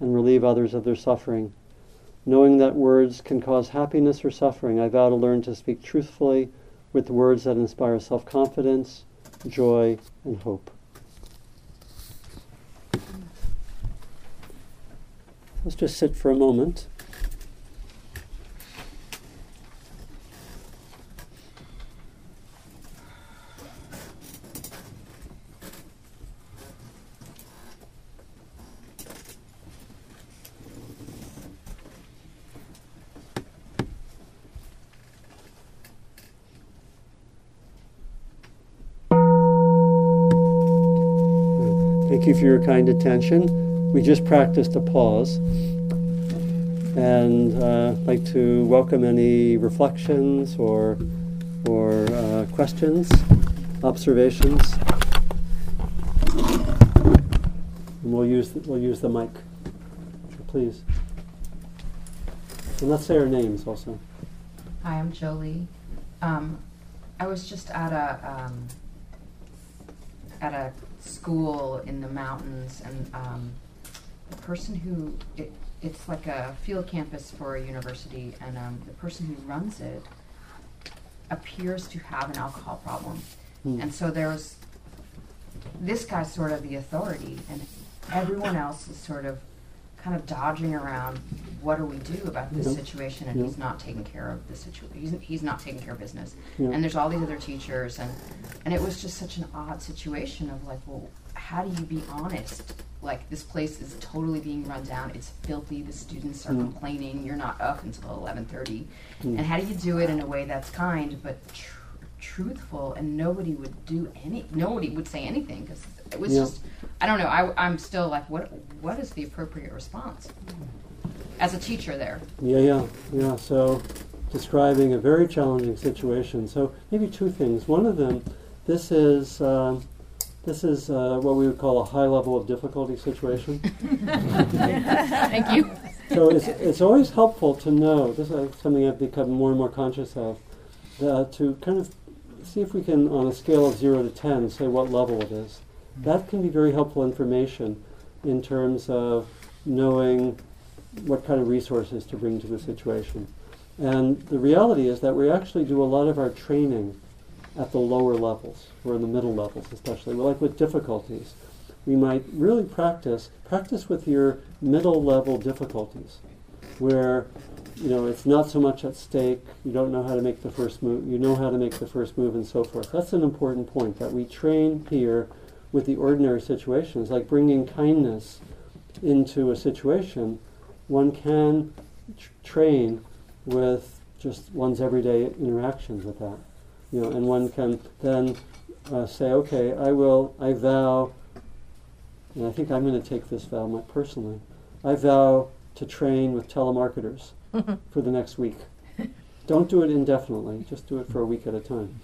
and relieve others of their suffering. Knowing that words can cause happiness or suffering, I vow to learn to speak truthfully with words that inspire self confidence, joy, and hope. Let's just sit for a moment. Thank you for your kind attention we just practiced a pause. And uh, I'd like to welcome any reflections or, or uh, questions, observations. And we'll use, the, we'll use the mic. Please. And let's say our names also. Hi, I'm Jolie. Um, I was just at a um, at a school in the mountains, and um, the person who it, it's like a field campus for a university, and um, the person who runs it appears to have an alcohol problem, mm. and so there's this guy's sort of the authority, and everyone else is sort of kind of dodging around what do we do about this Yeah. situation? And Yeah. he's not taking care of the situation. He's, he's not taking care of business. Yeah. And there's all these other teachers, and and it was just such an odd situation of like, well, how do you be honest? Like this place is totally being run down. It's filthy. The students are Mm. complaining. You're not up until eleven thirty. Mm. And how do you do it in a way that's kind but tr- truthful? And nobody would do any. Nobody would say anything because it was Yeah. just. I don't know. I, I'm still like, what? What is the appropriate response as a teacher there? Yeah, yeah, yeah. So, describing a very challenging situation. So, maybe two things. One of them, this is um, this is uh, what we would call a high level of difficulty situation. Thank you. so it's, it's always helpful to know. This is something I've become more and more conscious of. That to kind of see if we can, on a scale of zero to ten, say what level it is. That can be very helpful information in terms of knowing what kind of resources to bring to the situation. And the reality is that we actually do a lot of our training at the lower levels, or in the middle levels especially. Like with difficulties, we might really practice practice with your middle level difficulties, where you know it's not so much at stake. You don't know how to make the first move. You know how to make the first move, and so forth. That's an important point that we train here with the ordinary situations, like bringing kindness into a situation. One can tr- train with just one's everyday interactions with that, you know, and one can then uh, say, okay, I will, I vow, and I think I'm going to take this vow my, personally. I vow to train with telemarketers for the next week. Don't do it indefinitely. Just do it for a week at a time,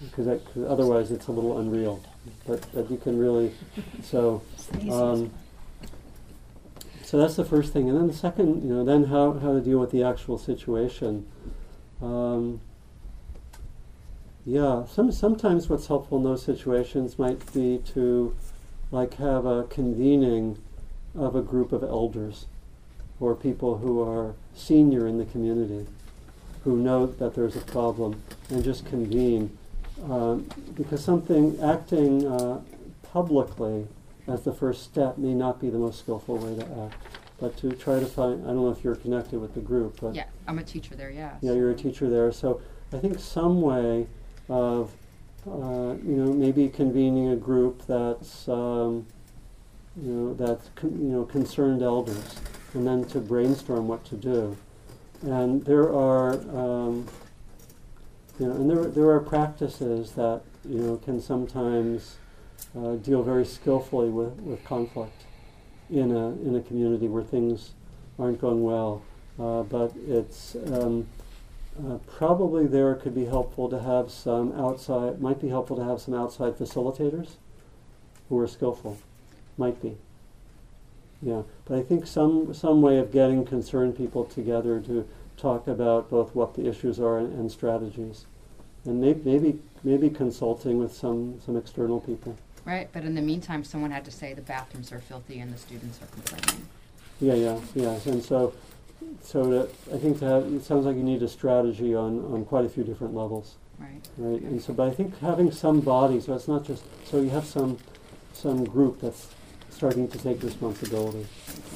because otherwise it's a little unreal. But but you can really so. Um, so that's the first thing, and then the second, you know, then how, how to deal with the actual situation. Um, yeah, some sometimes what's helpful in those situations might be to, like, have a convening of a group of elders, or people who are senior in the community, who know that there's a problem, and just convene, um, because something acting uh, publicly as the first step may not be the most skillful way to act. But to try to find, I don't know if you're connected with the group, but Yeah, I'm a teacher there. Yeah. yeah, you're a teacher there. So I think some way of, uh, you know, maybe convening a group that's, um, you know, that's con- you know concerned elders, and then to brainstorm what to do. And there are, um, you know, and there there are practices that you know can sometimes uh, deal very skillfully with, with conflict in a in a community where things aren't going well. Uh, but it's um, uh, probably there could be helpful to have some outside. Might be helpful to have some outside facilitators who are skillful. Might be. Yeah, but I think some some way of getting concerned people together to talk about both what the issues are and, and strategies, and maybe maybe maybe consulting with some some external people. Right, but in the meantime, someone had to say the bathrooms are filthy and the students are complaining. Yeah, yeah, yeah. And so, so that I think it sounds like you need a strategy on, on quite a few different levels, Right. right? And so, but I think having some body, so it's not just so you have some some group that's starting to take responsibility.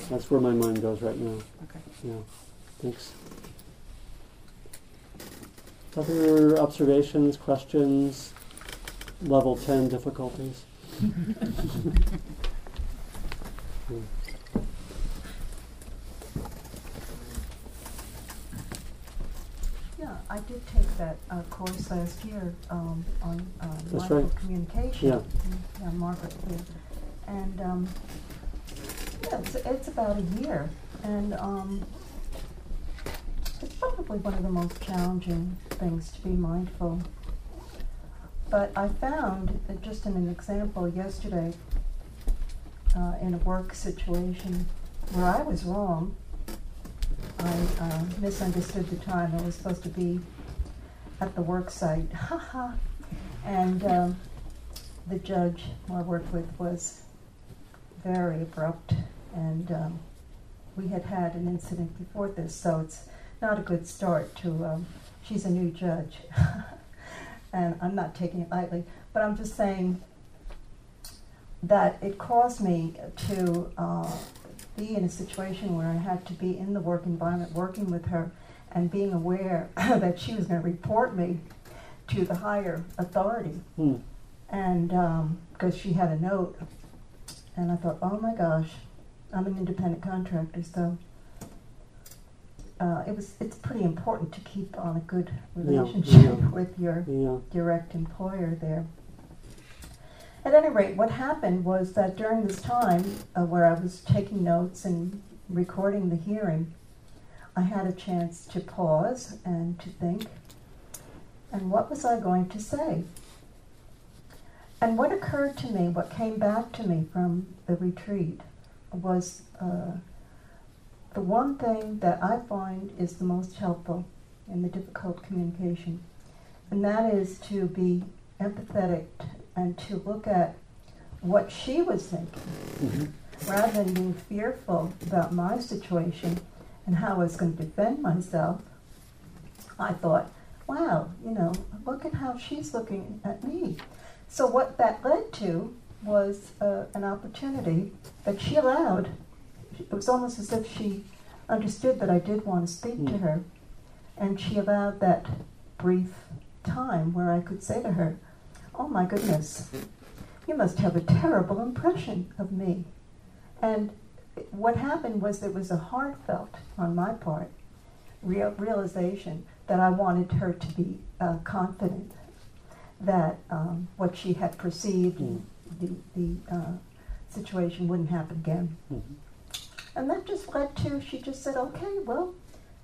That's where my mind goes right now. Okay. Yeah. Thanks. Other observations, questions, level ten difficulties. Hmm. Yeah, I did take that uh, course last year um, on uh, mindful right. communication. Yeah. Mm, Yeah, Margaret here. And um, yeah, it's, it's about a year. And um, it's probably one of the most challenging things to be mindful. But I found that just in an example yesterday, uh, in a work situation where I was wrong, I uh, misunderstood the time. I was supposed to be at the work site. Haha. and um, the judge I worked with was very abrupt, and um, we had had an incident before this, so it's not a good start to. Um, she's a new judge, and I'm not taking it lightly, but I'm just saying that it caused me to uh, be in a situation where I had to be in the work environment working with her and being aware that she was going to report me to the higher authority. Hmm. And because she had a note, and I thought, oh my gosh, I'm an independent contractor, so uh, it was it's pretty important to keep on a good Yeah, relationship yeah. with your Yeah. direct employer there. At any rate, what happened was that during this time uh, where I was taking notes and recording the hearing, I had a chance to pause and to think, and what was I going to say? And what occurred to me, what came back to me from the retreat, was uh, the one thing that I find is the most helpful in the difficult communication, and that is to be empathetic and to look at what she was thinking Mhm. rather than being fearful about my situation and how I was going to defend myself. I thought, wow, you know, look at how she's looking at me. So, what that led to was uh, an opportunity that she allowed. It was almost as if she understood that I did want to speak to Mm. her, and she allowed that brief time where I could say to her, Oh my goodness, you must have a terrible impression of me. And what happened was there was a heartfelt, on my part, real, realization that I wanted her to be uh, confident that um, what she had perceived, Mm. the, the uh, situation wouldn't happen again. Mhm. And that just led to, she just said, okay, well,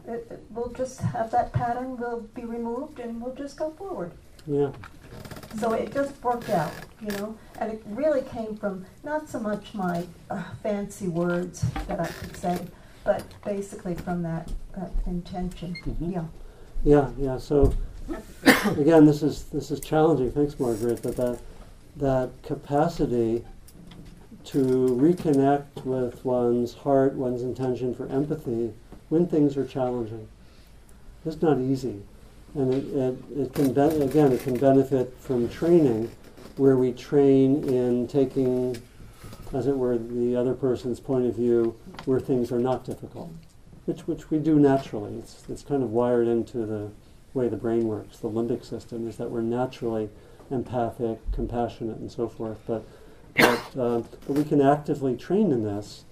it, it- we'll just have that pattern, will be removed, and we'll just go forward. Yeah. So it just worked out, you know, and it really came from not so much my uh, fancy words that I could say, but basically from that, that intention. Mhm. Yeah. Yeah, yeah. So again, this is this is challenging. Thanks, Margaret. But that that capacity to reconnect with one's heart, one's intention for empathy when things are challenging. It's not easy, and it, it, it can be, again it can benefit from training, where we train in taking, as it were, the other person's point of view where things are not difficult, which which we do naturally. It's it's kind of wired into the way the brain works. The limbic system is that we're naturally empathic, compassionate, and so forth. But but, um, but we can actively train in this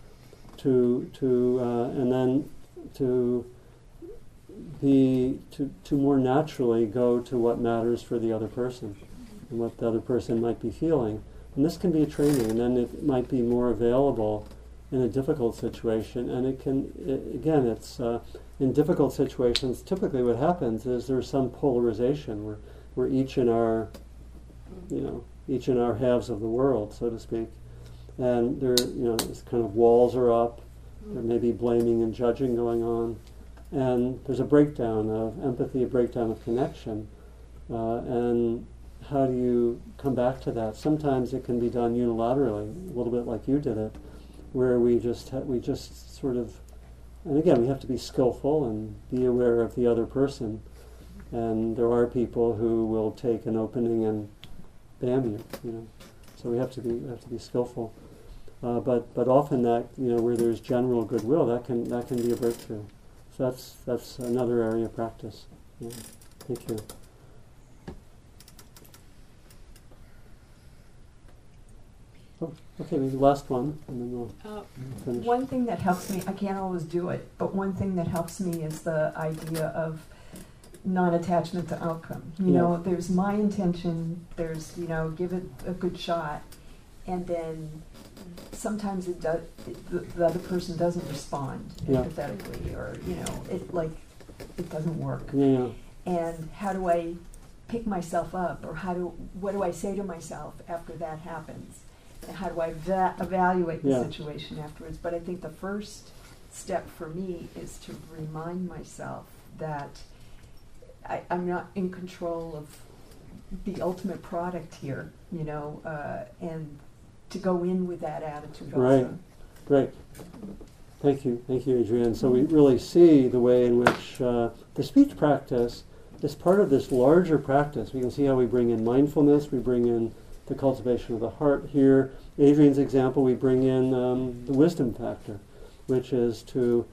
to to uh, and then to be to to more naturally go to what matters for the other person and what the other person might be feeling. And this can be a training, and then it might be more available in a difficult situation. And it can i again, it's uh, in difficult situations. Typically, what happens is there's some polarization where we're each in our you know each in our halves of the world, so to speak. And there, you know, kind of walls are up. There may be blaming and judging going on, and there's a breakdown of empathy, a breakdown of connection. Uh, and how do you come back to that? Sometimes it can be done unilaterally, a little bit like you did it, where we just ha- we just sort of, and again, we have to be skillful and be aware of the other person. And there are people who will take an opening and bam you, you know. So we have to be have to be skillful. Uh, but but often that you know where there's general goodwill that can that can be a breakthrough. So that's that's another area of practice. Yeah. Thank you. Oh, okay, maybe last one, and then we'll Uh, finish. One thing that helps me, I can't always do it, but one thing that helps me is the idea of non-attachment to outcome. You Yeah. know, there's my intention, there's, you know, give it a good shot, and then sometimes it does, it, the, the other person doesn't respond Yeah. empathetically, or, you know, it like, it doesn't work. Yeah. And how do I pick myself up, or how do, what do I say to myself after that happens? And how do I va- evaluate the Yeah. situation afterwards? But I think the first step for me is to remind myself that I, I'm not in control of the ultimate product here, you know, uh, and to go in with that attitude Right. Great. Thank you. Thank you, Adrienne. So we really see the way in which uh, the speech practice is part of this larger practice. We can see how we bring in mindfulness, we bring in the cultivation of the heart here. Adrienne's example, we bring in um, the wisdom factor. which is to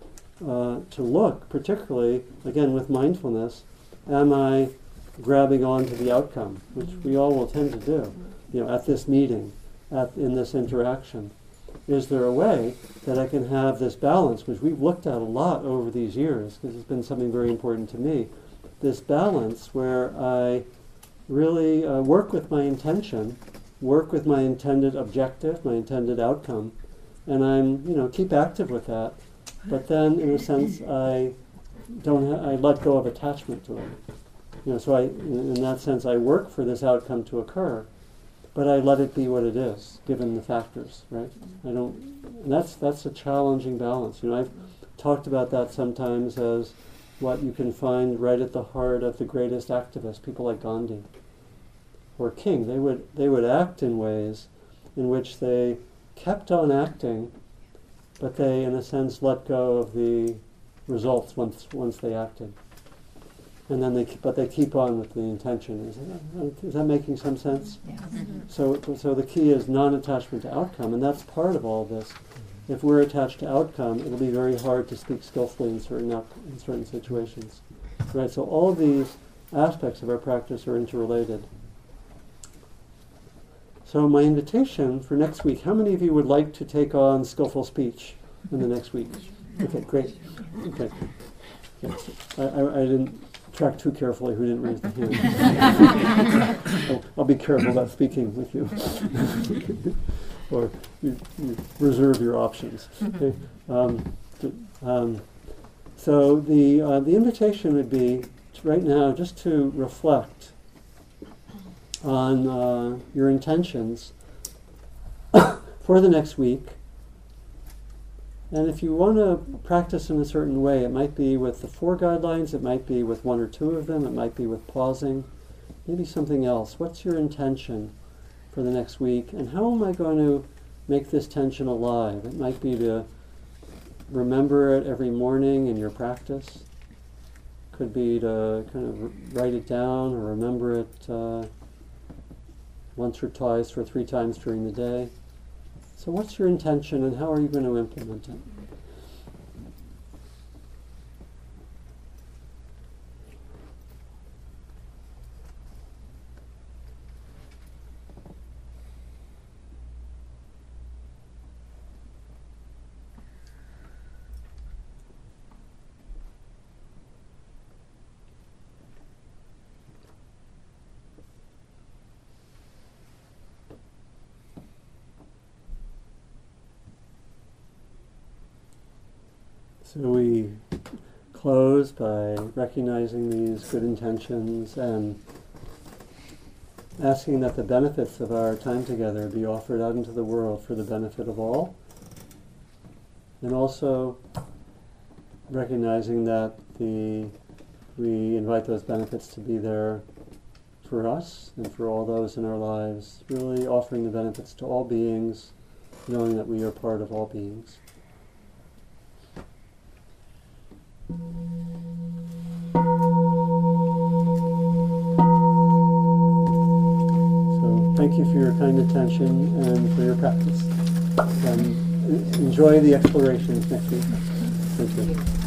uh, to look particularly again with mindfulness. Am I grabbing on to the outcome, which we all will tend to do, you know, at this meeting, at in this interaction? Is there a way that I can have this balance, which we've looked at a lot over these years, because it's been something very important to me, this balance where I really uh, work with my intention, work with my intended objective, my intended outcome, and I'm, you know, keep active with that. But then, in a sense, I don't. Ha- I let go of attachment to it. You know, so I, in, in that sense, I work for this outcome to occur, but I let it be what it is, given the factors. Right? I don't. That's that's a challenging balance. You know, I've talked about that sometimes as what you can find right at the heart of the greatest activists, people like Gandhi or King. They would they would act in ways in which they kept on acting, but they, in a sense, let go of the results once once they acted. And then they, keep- but they keep on with the intention. Is, that- is that making some sense? Mm-hmm. So, so the key is non-attachment to outcome, and that's part of all this. Mm-hmm. If we're attached to outcome, it'll be very hard to speak skillfully in certain out, in certain situations, right? So all these aspects of our practice are interrelated. So my invitation for next week: How many of you would like to take on skillful speech in the next week? Okay, great. Okay, yes. I, I, I didn't track too carefully who didn't raise the hand. I'll, I'll be careful about speaking with you, or you, you reserve your options. Okay. Um, um, so the uh, the invitation would be to right now just to reflect on uh, your intentions for the next week. And if you want to practice in a certain way, it might be with the four guidelines, it might be with one or two of them, it might be with pausing, maybe something else. What's your intention for the next week? And how am I going to make this tension alive? It might be to remember it every morning in your practice. Could be to kind of write it down or remember it uh, once or twice or three times during the day. So, what's your intention and how are you going to implement it? So we close by recognizing these good intentions and asking that the benefits of our time together be offered out into the world for the benefit of all. And also recognizing that the we invite those benefits to be there for us and for all those in our lives, really offering the benefits to all beings, knowing that we are part of all beings. Thank you for your kind attention and for your practice. And enjoy the explorations next week. Thank you.